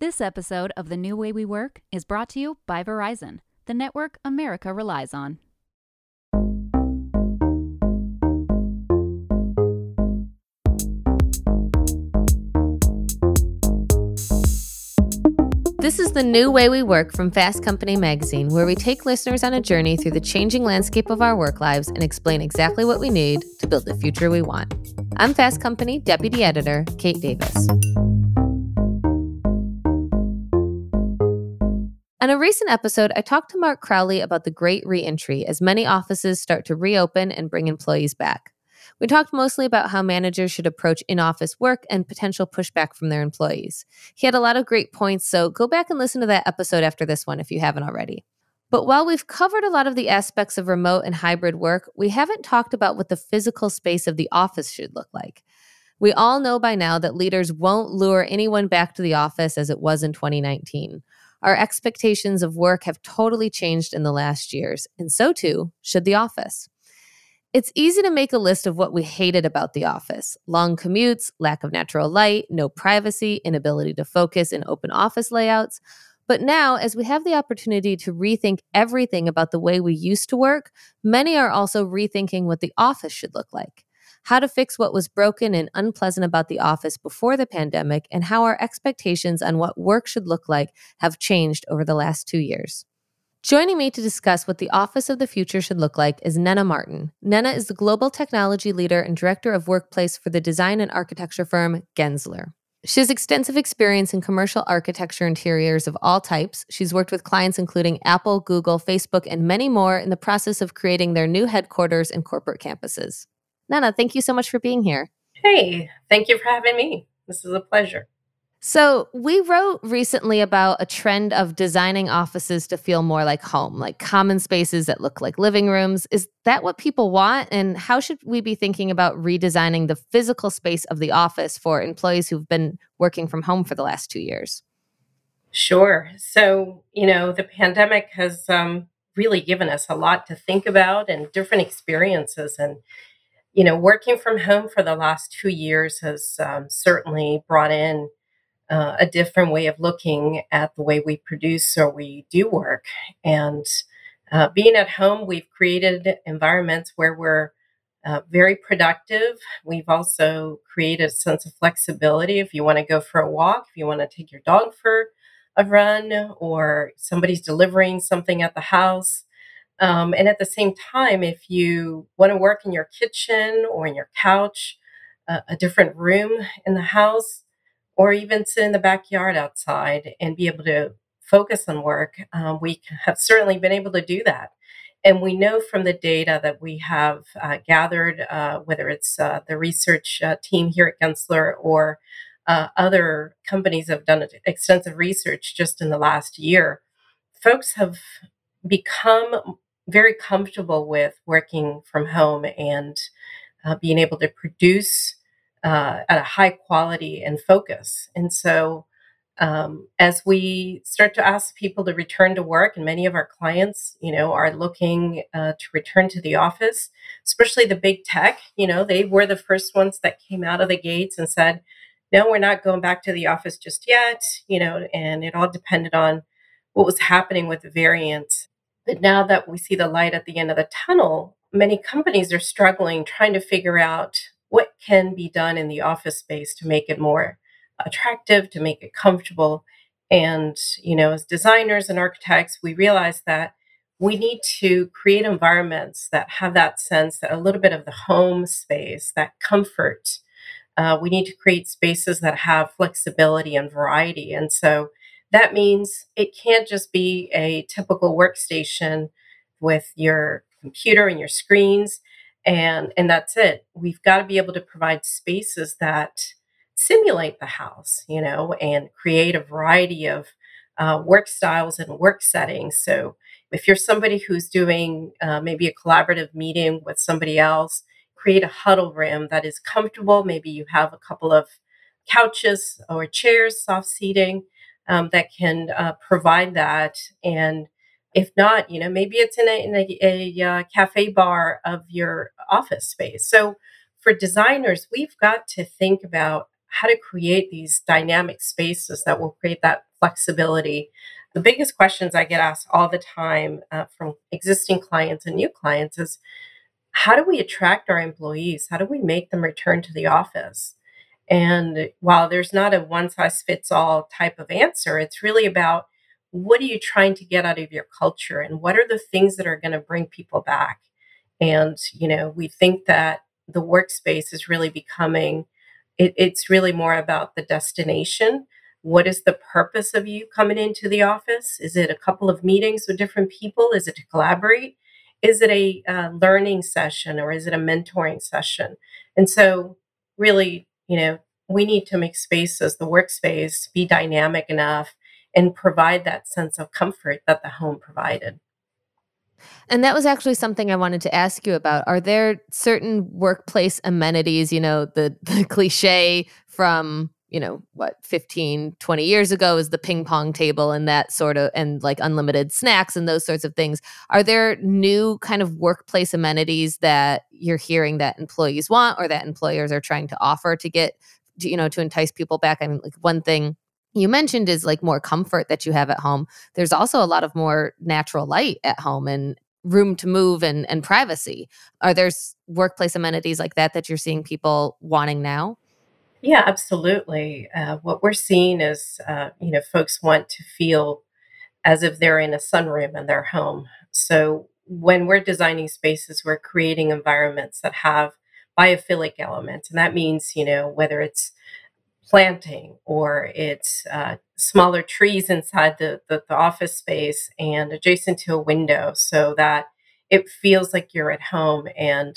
This episode of The New Way We Work is brought to you by Verizon, the network America relies on. This is the new way we work from Fast Company magazine, where we take listeners on a journey through the changing landscape of our work lives and explain exactly what we need to build the future we want. I'm Fast Company Deputy Editor Kate Davis. On a recent episode, I talked to Mark Crowley about the great reentry as many offices start to reopen and bring employees back. We talked mostly about how managers should approach in office work and potential pushback from their employees. He had a lot of great points, so go back and listen to that episode after this one if you haven't already. But while we've covered a lot of the aspects of remote and hybrid work, we haven't talked about what the physical space of the office should look like. We all know by now that leaders won't lure anyone back to the office as it was in 2019. Our expectations of work have totally changed in the last years, and so too should the office. It's easy to make a list of what we hated about the office long commutes, lack of natural light, no privacy, inability to focus in open office layouts. But now, as we have the opportunity to rethink everything about the way we used to work, many are also rethinking what the office should look like. How to fix what was broken and unpleasant about the office before the pandemic, and how our expectations on what work should look like have changed over the last two years. Joining me to discuss what the Office of the Future should look like is Nena Martin. Nena is the global technology leader and director of workplace for the design and architecture firm Gensler. She has extensive experience in commercial architecture interiors of all types. She's worked with clients including Apple, Google, Facebook, and many more in the process of creating their new headquarters and corporate campuses. Nena, thank you so much for being here. Hey, thank you for having me. This is a pleasure. So, we wrote recently about a trend of designing offices to feel more like home, like common spaces that look like living rooms. Is that what people want? And how should we be thinking about redesigning the physical space of the office for employees who've been working from home for the last two years? Sure. So, you know, the pandemic has um, really given us a lot to think about and different experiences. And, you know, working from home for the last two years has um, certainly brought in uh, a different way of looking at the way we produce or we do work. And uh, being at home, we've created environments where we're uh, very productive. We've also created a sense of flexibility. If you want to go for a walk, if you want to take your dog for a run, or somebody's delivering something at the house. Um, and at the same time, if you want to work in your kitchen or in your couch, uh, a different room in the house, or even sit in the backyard outside and be able to focus on work, um, we have certainly been able to do that. And we know from the data that we have uh, gathered, uh, whether it's uh, the research uh, team here at Gensler or uh, other companies have done extensive research just in the last year, folks have become very comfortable with working from home and uh, being able to produce uh, at a high quality and focus. And so, um, as we start to ask people to return to work, and many of our clients, you know, are looking uh, to return to the office, especially the big tech, you know, they were the first ones that came out of the gates and said, no, we're not going back to the office just yet, you know, and it all depended on what was happening with the variants. But now that we see the light at the end of the tunnel, many companies are struggling trying to figure out what can be done in the office space to make it more attractive, to make it comfortable. And, you know, as designers and architects, we realize that we need to create environments that have that sense that a little bit of the home space, that comfort. Uh, we need to create spaces that have flexibility and variety. And so that means it can't just be a typical workstation with your computer and your screens and and that's it. We've got to be able to provide spaces that simulate the house you know and create a variety of uh, work styles and work settings. So if you're somebody who's doing uh, maybe a collaborative meeting with somebody else create a huddle room that is comfortable. Maybe you have a couple of couches or chairs soft seating um, that can uh, provide that and if not, you know, maybe it's in a, in a, a uh, cafe bar of your office space. So for designers, we've got to think about how to create these dynamic spaces that will create that flexibility. The biggest questions I get asked all the time uh, from existing clients and new clients is how do we attract our employees? How do we make them return to the office? And while there's not a one size fits all type of answer, it's really about what are you trying to get out of your culture and what are the things that are going to bring people back? And, you know, we think that the workspace is really becoming, it, it's really more about the destination. What is the purpose of you coming into the office? Is it a couple of meetings with different people? Is it to collaborate? Is it a uh, learning session or is it a mentoring session? And so, really, you know, we need to make spaces, the workspace, be dynamic enough and provide that sense of comfort that the home provided. And that was actually something I wanted to ask you about. Are there certain workplace amenities, you know, the, the cliche from you know what 15 20 years ago is the ping pong table and that sort of and like unlimited snacks and those sorts of things. Are there new kind of workplace amenities that you're hearing that employees want or that employers are trying to offer to get you know to entice people back? I mean like one thing you mentioned is like more comfort that you have at home. There's also a lot of more natural light at home and room to move and and privacy. Are there workplace amenities like that that you're seeing people wanting now yeah, absolutely. Uh, what we're seeing is, uh, you know, folks want to feel as if they're in a sunroom in their home. So when we're designing spaces, we're creating environments that have biophilic elements. And that means, you know, whether it's planting or it's uh, smaller trees inside the, the, the office space and adjacent to a window so that it feels like you're at home and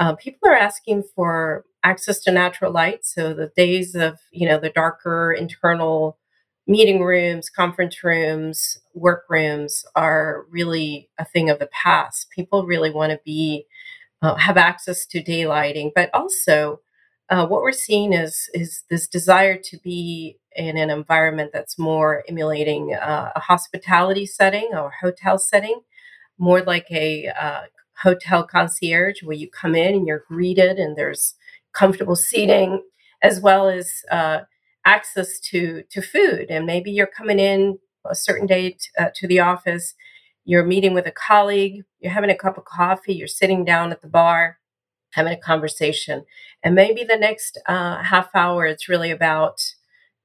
uh, people are asking for access to natural light. So the days of, you know, the darker internal meeting rooms, conference rooms, work rooms are really a thing of the past. People really want to be, uh, have access to daylighting, but also uh, what we're seeing is is this desire to be in an environment that's more emulating uh, a hospitality setting or hotel setting, more like a uh, hotel concierge where you come in and you're greeted and there's comfortable seating as well as uh, access to to food. And maybe you're coming in a certain day uh, to the office you're meeting with a colleague you're having a cup of coffee you're sitting down at the bar having a conversation. And maybe the next uh, half hour it's really about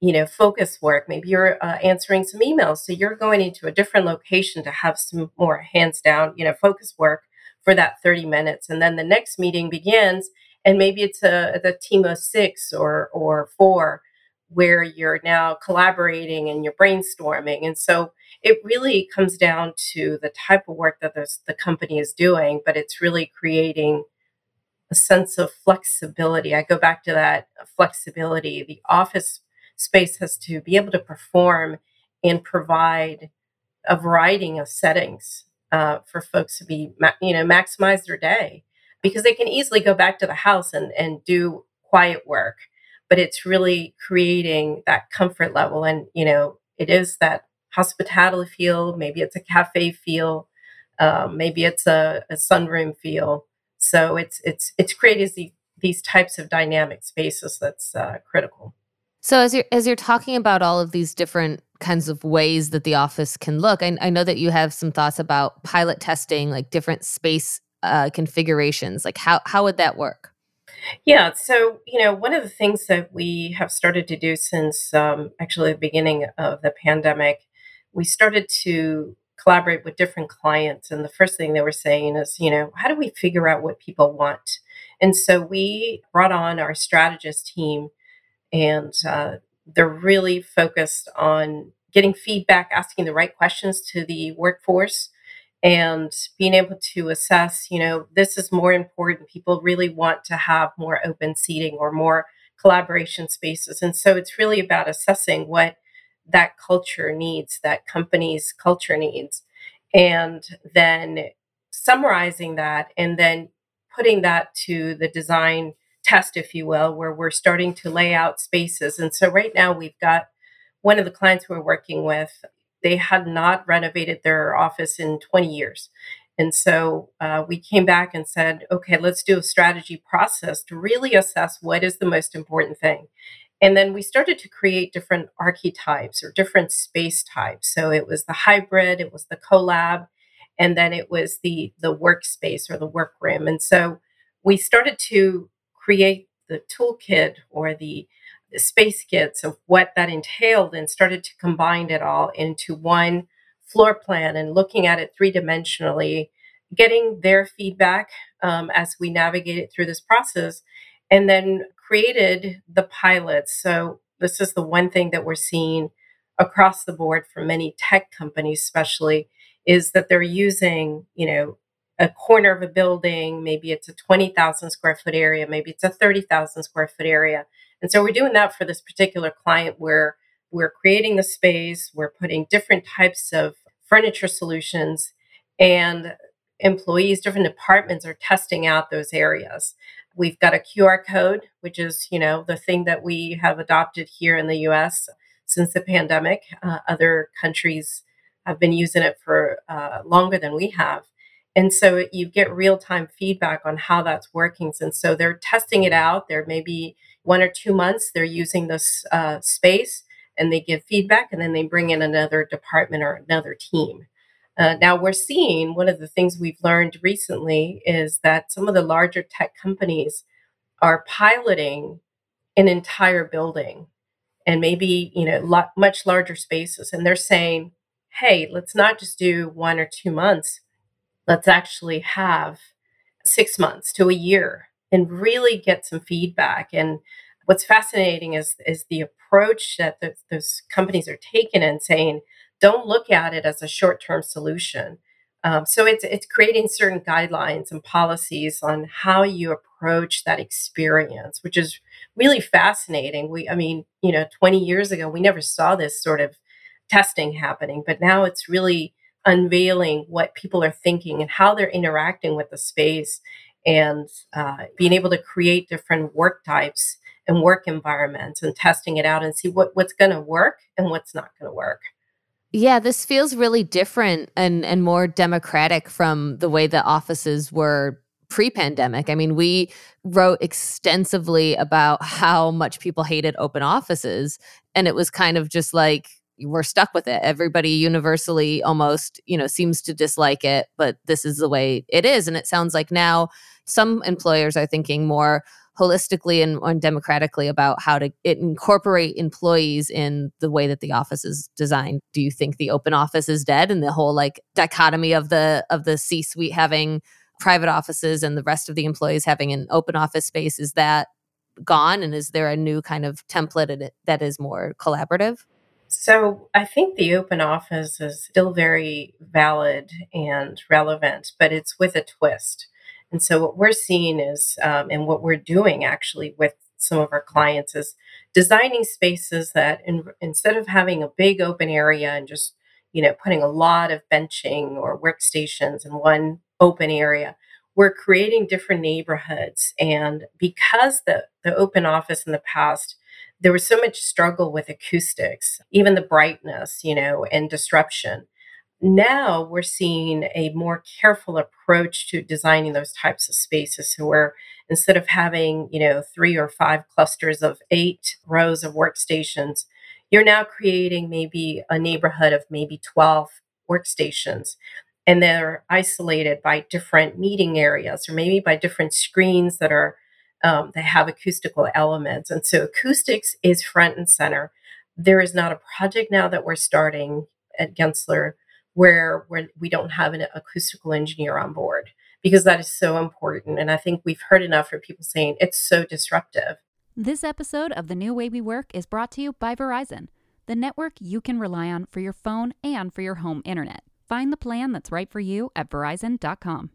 you know focus work. Maybe you're uh, answering some emails. So you're going into a different location to have some more hands down you know focus work for that 30 minutes. And then the next meeting begins, and maybe it's a, a team of six or, or four where you're now collaborating and you're brainstorming. And so it really comes down to the type of work that the company is doing, but it's really creating a sense of flexibility. I go back to that flexibility. The office space has to be able to perform and provide a variety of settings uh, for folks to be, you know, maximize their day because they can easily go back to the house and, and do quiet work. But it's really creating that comfort level. And, you know, it is that hospitality feel. Maybe it's a cafe feel. Um, maybe it's a, a sunroom feel. So it's it's it's creating these, these types of dynamic spaces that's uh, critical. So as you're as you're talking about all of these different kinds of ways that the office can look. I, I know that you have some thoughts about pilot testing, like different space uh, configurations. Like how how would that work? Yeah, so you know, one of the things that we have started to do since um, actually the beginning of the pandemic, we started to collaborate with different clients, and the first thing they were saying is, you know, how do we figure out what people want? And so we brought on our strategist team, and uh, they're really focused on getting feedback, asking the right questions to the workforce, and being able to assess, you know, this is more important. People really want to have more open seating or more collaboration spaces. And so it's really about assessing what that culture needs, that company's culture needs, and then summarizing that and then putting that to the design test, if you will, where we're starting to lay out spaces. And so right now we've got one of the clients we're working with, they had not renovated their office in 20 years. And so uh, we came back and said, okay, let's do a strategy process to really assess what is the most important thing. And then we started to create different archetypes or different space types. So it was the hybrid, it was the collab, and then it was the the workspace or the workroom. And so we started to create the toolkit or the, space kits of what that entailed and started to combine it all into one floor plan and looking at it three dimensionally, getting their feedback um, as we navigated through this process, and then created the pilots. So, this is the one thing that we're seeing across the board for many tech companies, especially, is that they're using, you know, a corner of a building, maybe it's a 20,000 square foot area, maybe it's a 30,000 square foot area. And so we're doing that for this particular client where we're creating the space, we're putting different types of furniture solutions, and employees, different departments are testing out those areas. We've got a QR code, which is, you know, the thing that we have adopted here in the US since the pandemic. Uh, other countries have been using it for uh, longer than we have. And so you get real time feedback on how that's working. And so they're testing it out. There may be one or two months they're using this uh, space and they give feedback and then they bring in another department or another team. Uh, now we're seeing one of the things we've learned recently is that some of the larger tech companies are piloting an entire building and maybe you know lot, much larger spaces and they're saying hey let's not just do one or two months let's actually have six months to a year and really get some feedback. And what's fascinating is is the approach that the, those companies are taking and saying, don't look at it as a short term solution. Um, so it's it's creating certain guidelines and policies on how you approach that experience, which is really fascinating. We, I mean, you know, 20 years ago, we never saw this sort of testing happening, but now it's really unveiling what people are thinking and how they're interacting with the space and uh, being able to create different work types and work environments and testing it out and see what, what's going to work and what's not going to work. Yeah, this feels really different and and more democratic from the way the offices were pre-pandemic. I mean, we wrote extensively about how much people hated open offices and it was kind of just like we're stuck with it. Everybody universally almost, you know, seems to dislike it, but this is the way it is. And it sounds like now some employers are thinking more holistically and, and democratically about how to incorporate employees in the way that the office is designed. Do you think the open office is dead and the whole like dichotomy of the of the C-suite having private offices and the rest of the employees having an open office space is that gone and is there a new kind of template that is more collaborative? So I think the open office is still very valid and relevant, but it's with a twist. And so what we're seeing is, um, and what we're doing actually with some of our clients is designing spaces that in, instead of having a big open area and just you know putting a lot of benching or workstations in one open area we're creating different neighborhoods and because the the open office in the past there was so much struggle with acoustics, even the brightness, you know, and disruption. Now we're seeing a more careful approach to designing those types of spaces. So where instead of having, you know, three or five clusters of eight rows of workstations, you're now creating maybe a neighborhood of maybe 12 workstations and they're isolated by different meeting areas or maybe by different screens that are um, they have acoustical elements. And so acoustics is front and center. There is not a project now that we're starting at Gensler where, where we don't have an acoustical engineer on board because that is so important. And I think we've heard enough from people saying it's so disruptive. This episode of The New Way We Work is brought to you by Verizon, the network you can rely on for your phone and for your home internet. Find the plan that's right for you at verizon.com.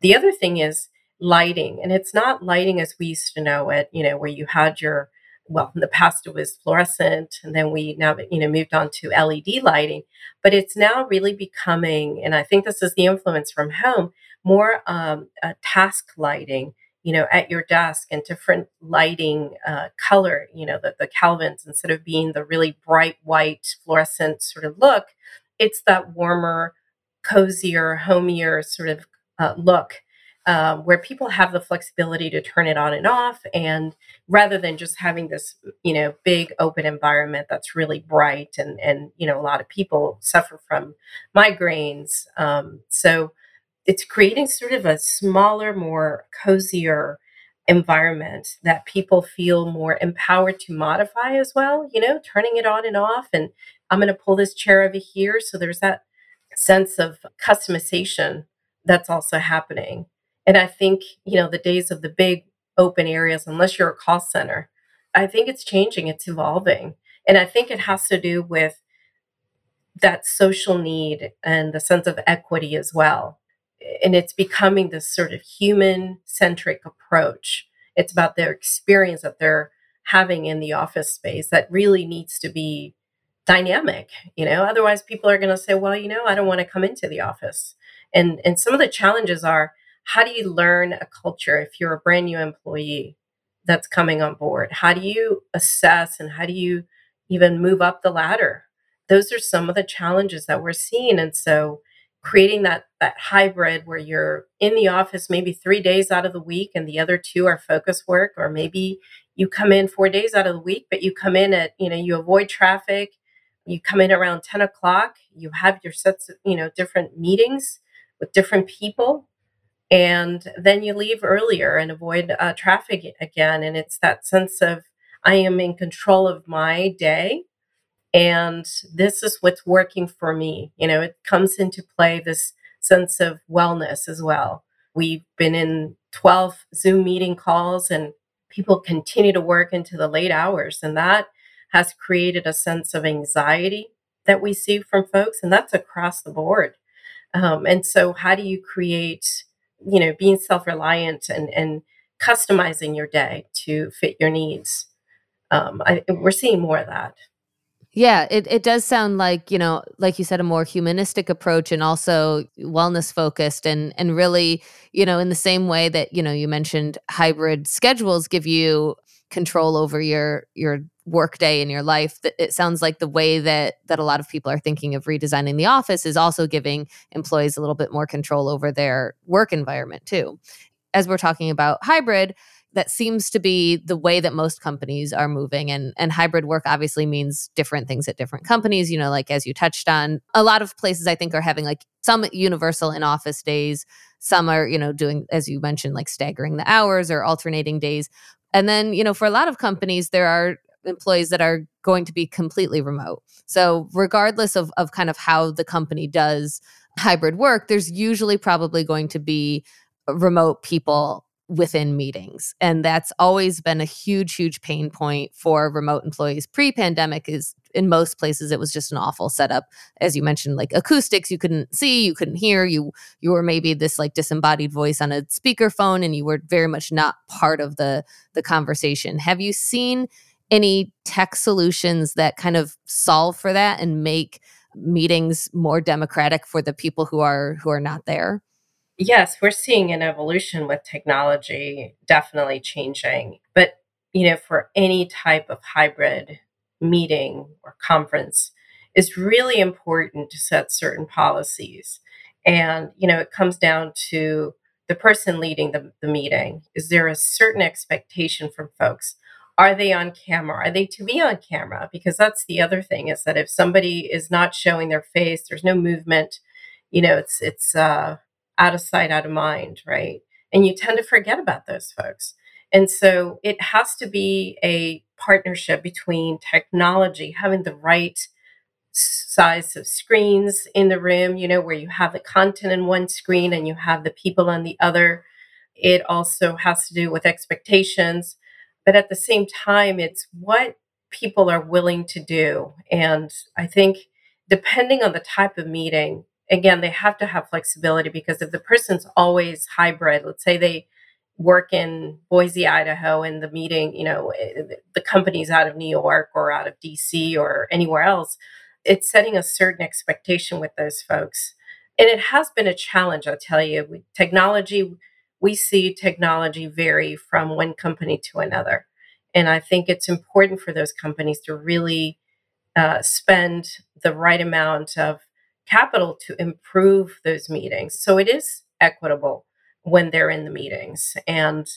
The other thing is, lighting and it's not lighting as we used to know it you know where you had your well in the past it was fluorescent and then we now you know moved on to led lighting but it's now really becoming and i think this is the influence from home more um, task lighting you know at your desk and different lighting uh, color you know the, the kelvins instead of being the really bright white fluorescent sort of look it's that warmer cozier homier sort of uh, look um, where people have the flexibility to turn it on and off and rather than just having this you know big open environment that's really bright and and you know a lot of people suffer from migraines um, so it's creating sort of a smaller more cozier environment that people feel more empowered to modify as well you know turning it on and off and i'm going to pull this chair over here so there's that sense of customization that's also happening and I think, you know, the days of the big open areas, unless you're a call center, I think it's changing, it's evolving. And I think it has to do with that social need and the sense of equity as well. And it's becoming this sort of human centric approach. It's about their experience that they're having in the office space that really needs to be dynamic you know otherwise people are going to say well you know i don't want to come into the office and and some of the challenges are how do you learn a culture if you're a brand new employee that's coming on board? How do you assess and how do you even move up the ladder? Those are some of the challenges that we're seeing. And so creating that that hybrid where you're in the office maybe three days out of the week and the other two are focus work, or maybe you come in four days out of the week, but you come in at, you know, you avoid traffic, you come in around 10 o'clock, you have your sets of, you know, different meetings with different people and then you leave earlier and avoid uh, traffic again and it's that sense of i am in control of my day and this is what's working for me. You know it comes into play this sense of wellness as well. We've been in 12 zoom meeting calls and people continue to work into the late hours and that has created a sense of anxiety that we see from folks and that's across the board. Um, and so how do you create you know being self-reliant and and customizing your day to fit your needs. Um, I, we're seeing more of that. Yeah, it, it does sound like, you know, like you said, a more humanistic approach and also wellness focused and and really, you know, in the same way that, you know, you mentioned hybrid schedules give you control over your your workday in your life it sounds like the way that that a lot of people are thinking of redesigning the office is also giving employees a little bit more control over their work environment too. As we're talking about hybrid that seems to be the way that most companies are moving and and hybrid work obviously means different things at different companies you know like as you touched on a lot of places i think are having like some universal in office days some are you know doing as you mentioned like staggering the hours or alternating days. And then you know for a lot of companies there are employees that are going to be completely remote. So, regardless of, of kind of how the company does hybrid work, there's usually probably going to be remote people within meetings. And that's always been a huge huge pain point for remote employees. Pre-pandemic is in most places it was just an awful setup. As you mentioned like acoustics you couldn't see you couldn't hear you you were maybe this like disembodied voice on a speakerphone and you were very much not part of the the conversation. Have you seen any tech solutions that kind of solve for that and make meetings more democratic for the people who are who are not there? Yes, we're seeing an evolution with technology definitely changing. But, you know, for any type of hybrid meeting or conference, it's really important to set certain policies. And, you know, it comes down to the person leading the, the meeting. Is there a certain expectation from folks? Are they on camera? Are they to be on camera? Because that's the other thing is that if somebody is not showing their face there's no movement you know it's it's uh out of sight out of mind right? And you tend to forget about those folks. And so it has to be a partnership between technology having the right size of screens in the room you know where you have the content in one screen and you have the people on the other. It also has to do with expectations but at the same time, it's what people are willing to do. And I think depending on the type of meeting, again, they have to have flexibility because if the person's always hybrid, let's say they work in Boise, Idaho, and the meeting, you know, eh, the company's out of New York or out of DC or anywhere else, it's setting a certain expectation with those folks. And it has been a challenge, I'll tell you. Technology we see technology vary from one company to another. And I think it's important for those companies to really uh, spend the right amount of capital to improve those meetings. So it is equitable when they're in the meetings. And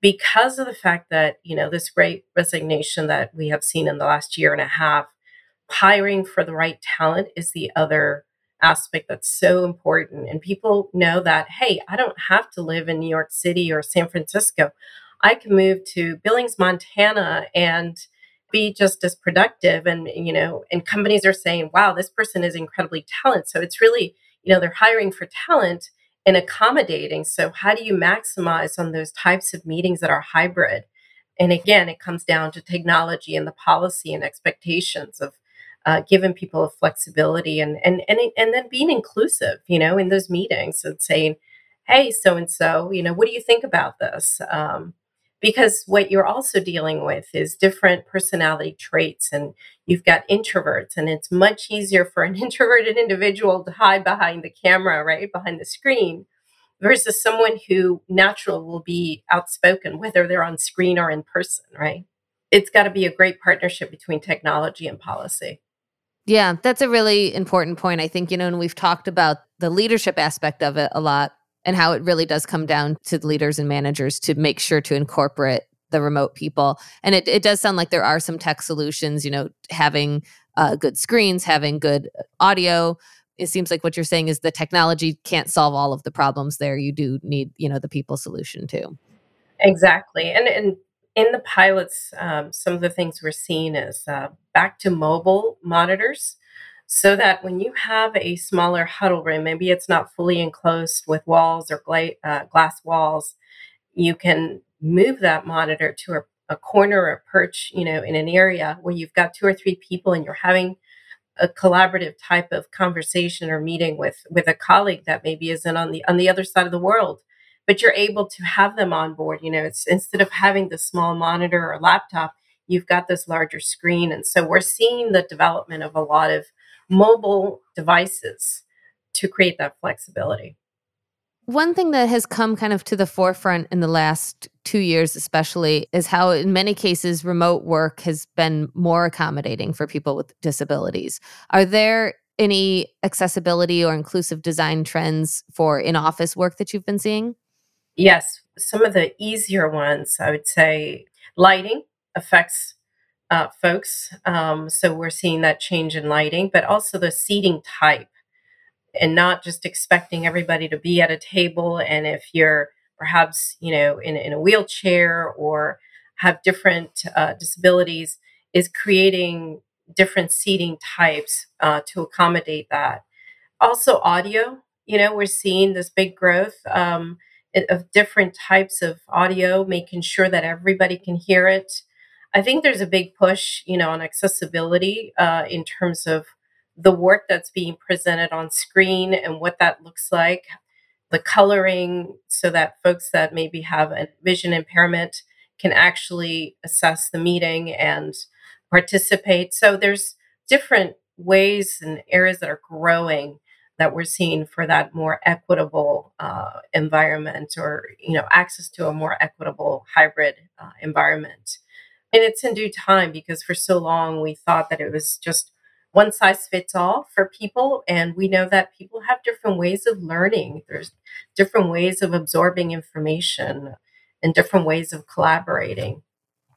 because of the fact that, you know, this great resignation that we have seen in the last year and a half, hiring for the right talent is the other aspect that's so important. And people know that, hey, I don't have to live in New York City or San Francisco. I can move to Billings, Montana and be just as productive. And, you know, and companies are saying, wow, this person is incredibly talented. So it's really, you know, they're hiring for talent and accommodating. So how do you maximize on those types of meetings that are hybrid? And again, it comes down to technology and the policy and expectations of uh, giving people flexibility and and and and then being inclusive, you know, in those meetings and saying, "Hey, so and so, you know, what do you think about this?" Um, because what you're also dealing with is different personality traits, and you've got introverts, and it's much easier for an introverted individual to hide behind the camera, right, behind the screen, versus someone who natural will be outspoken, whether they're on screen or in person, right? It's got to be a great partnership between technology and policy. Yeah, that's a really important point. I think, you know, and we've talked about the leadership aspect of it a lot and how it really does come down to leaders and managers to make sure to incorporate the remote people. And it, it does sound like there are some tech solutions, you know, having uh, good screens, having good audio. It seems like what you're saying is the technology can't solve all of the problems there. You do need, you know, the people solution too. Exactly. And, and in the pilots, um, some of the things we're seeing is uh, back to mobile monitors so that when you have a smaller huddle room, maybe it's not fully enclosed with walls or gla- uh, glass walls, you can move that monitor to a, a corner or a perch, you know, in an area where you've got two or three people and you're having a collaborative type of conversation or meeting with with a colleague that maybe isn't on the on the other side of the world but you're able to have them on board. You know, it's instead of having the small monitor or laptop, you've got this larger screen. And so we're seeing the development of a lot of mobile devices to create that flexibility. One thing that has come kind of to the forefront in the last two years, especially, is how in many cases remote work has been more accommodating for people with disabilities. Are there any accessibility or inclusive design trends for in office work that you've been seeing? Yes, some of the easier ones, I would say lighting affects uh, folks. Um, so we're seeing that change in lighting, but also the seating type and not just expecting everybody to be at a table. And if you're perhaps, you know, in, in a wheelchair or have different uh, disabilities, is creating different seating types uh, to accommodate that. Also, audio, you know, we're seeing this big growth. Um, of different types of audio, making sure that everybody can hear it. I think there's a big push, you know, on accessibility uh, in terms of the work that's being presented on screen and what that looks like, the coloring, so that folks that maybe have a vision impairment can actually assess the meeting and participate. So there's different ways and areas that are growing that we're seeing for that more equitable uh, environment or you know access to a more equitable hybrid uh, environment. And it's in due time because for so long we thought that it was just one size fits all for people and we know that people have different ways of learning. There's different ways of absorbing information and different ways of collaborating.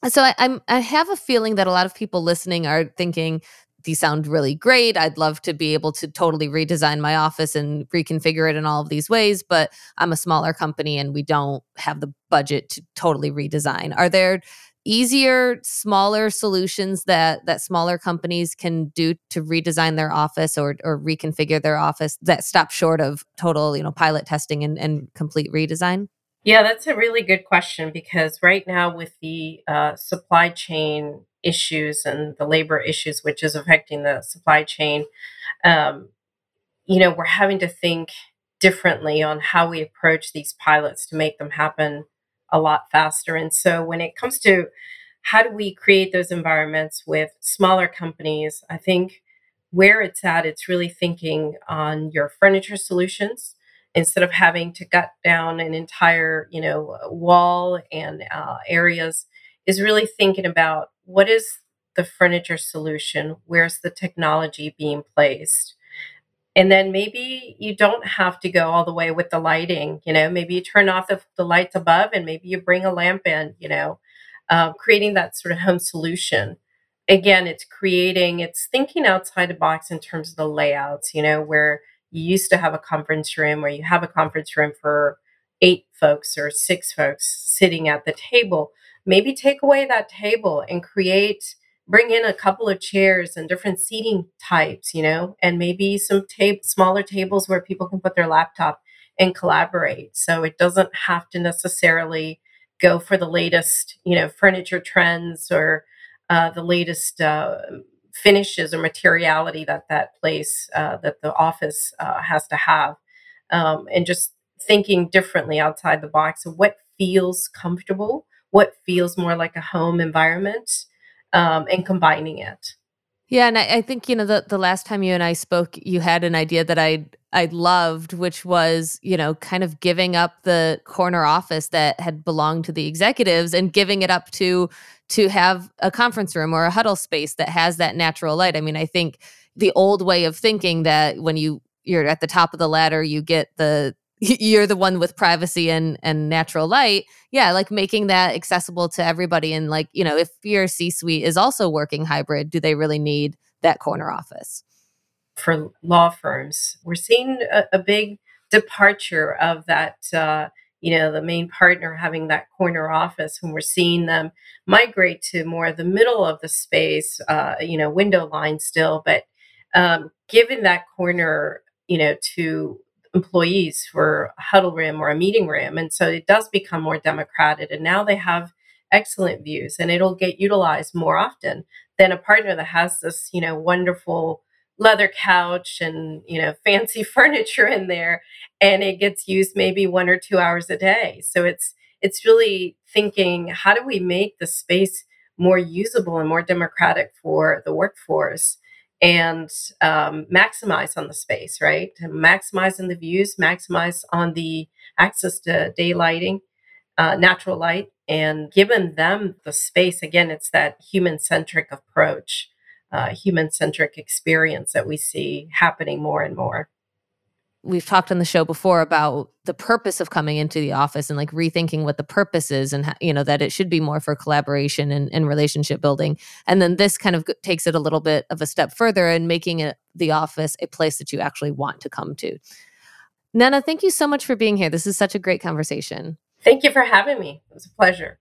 So I, I'm I have a feeling that a lot of people listening are thinking these sound really great. I'd love to be able to totally redesign my office and reconfigure it in all of these ways, but I'm a smaller company and we don't have the budget to totally redesign. Are there easier smaller solutions that that smaller companies can do to redesign their office or or reconfigure their office that stop short of total you know pilot testing and, and complete redesign yeah that's a really good question because right now with the uh, supply chain issues and the labor issues, which is affecting the supply chain, um, you know, we're having to think differently on how we approach these pilots to make them happen a lot faster. And so when it comes to how do we create those environments with smaller companies, I think where it's at, it's really thinking on your furniture solutions instead of having to gut down an entire, you know, wall and uh, areas is really thinking about what is the furniture solution? Where's the technology being placed? And then maybe you don't have to go all the way with the lighting. You know, maybe you turn off the, the lights above and maybe you bring a lamp in, you know, uh, creating that sort of home solution. Again, it's creating, it's thinking outside the box in terms of the layouts, you know, where you used to have a conference room where you have a conference room for eight folks or six folks sitting at the table. Maybe take away that table and create bring in a couple of chairs and different seating types, you know, and maybe some tape smaller tables where people can put their laptop and collaborate. So it doesn't have to necessarily go for the latest, you know, furniture trends or uh, the latest uh, finishes or materiality that that place uh, that the office uh, has to have, um, and just thinking differently outside the box of what feels comfortable, what feels more like a home environment um, and combining it. Yeah, and I, I, think you know the the last time you and I spoke, you had an idea that I I loved, which was you know kind of giving up the corner office that had belonged to the executives and giving it up to to have a conference room or a huddle space that has that natural light. I mean, I think the old way of thinking that when you you're at the top of the ladder, you get the you're the one with privacy and and natural light. Yeah like making that accessible to everybody. And like you know if your c suite is also working hybrid do they really need that corner office? For law firms we're seeing a, a big departure of that uh, you know the main partner having that corner office when we're seeing them migrate to more the middle of the space uh, you know window line still but um, given that corner you know to employees for a huddle room or a meeting room. And so it does become more democratic. And now they have excellent views and it'll get utilized more often than a partner that has this, you know, wonderful leather couch and, you know, fancy furniture in there and it gets used maybe one or two hours a day. So it's it's really thinking how do we make the space more usable and more democratic for the workforce and um, maximize on the space, right? Maximize on the views, maximize on the access to daylighting, uh, natural light, and given them the space. Again, it's that human centric approach, uh, human centric experience that we see happening more and more. We've talked on the show before about the purpose of coming into the office and like rethinking what the purpose is and you know that it should be more for collaboration and, and relationship building. And then this kind of takes it a little bit of a step further and making it the office a place that you actually want to come to. Nena thank you so much for being here. This is such a great conversation. Thank you for having me. It was a pleasure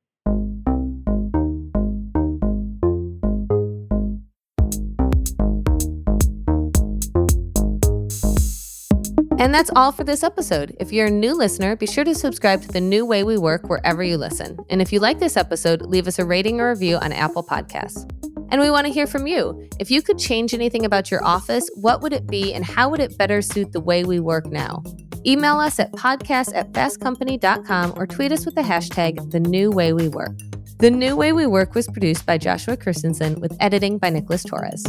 And that's all for this episode. If you're a new listener, be sure to subscribe to The New Way We Work wherever you listen. And if you like this episode, leave us a rating or review on Apple Podcasts. And we want to hear from you. If you could change anything about your office, what would it be and how would it better suit the way we work now? Email us at podcast at fastcompany.com or tweet us with the hashtag The New Way We Work. The New Way We Work was produced by Joshua Christensen with editing by Nicholas Torres.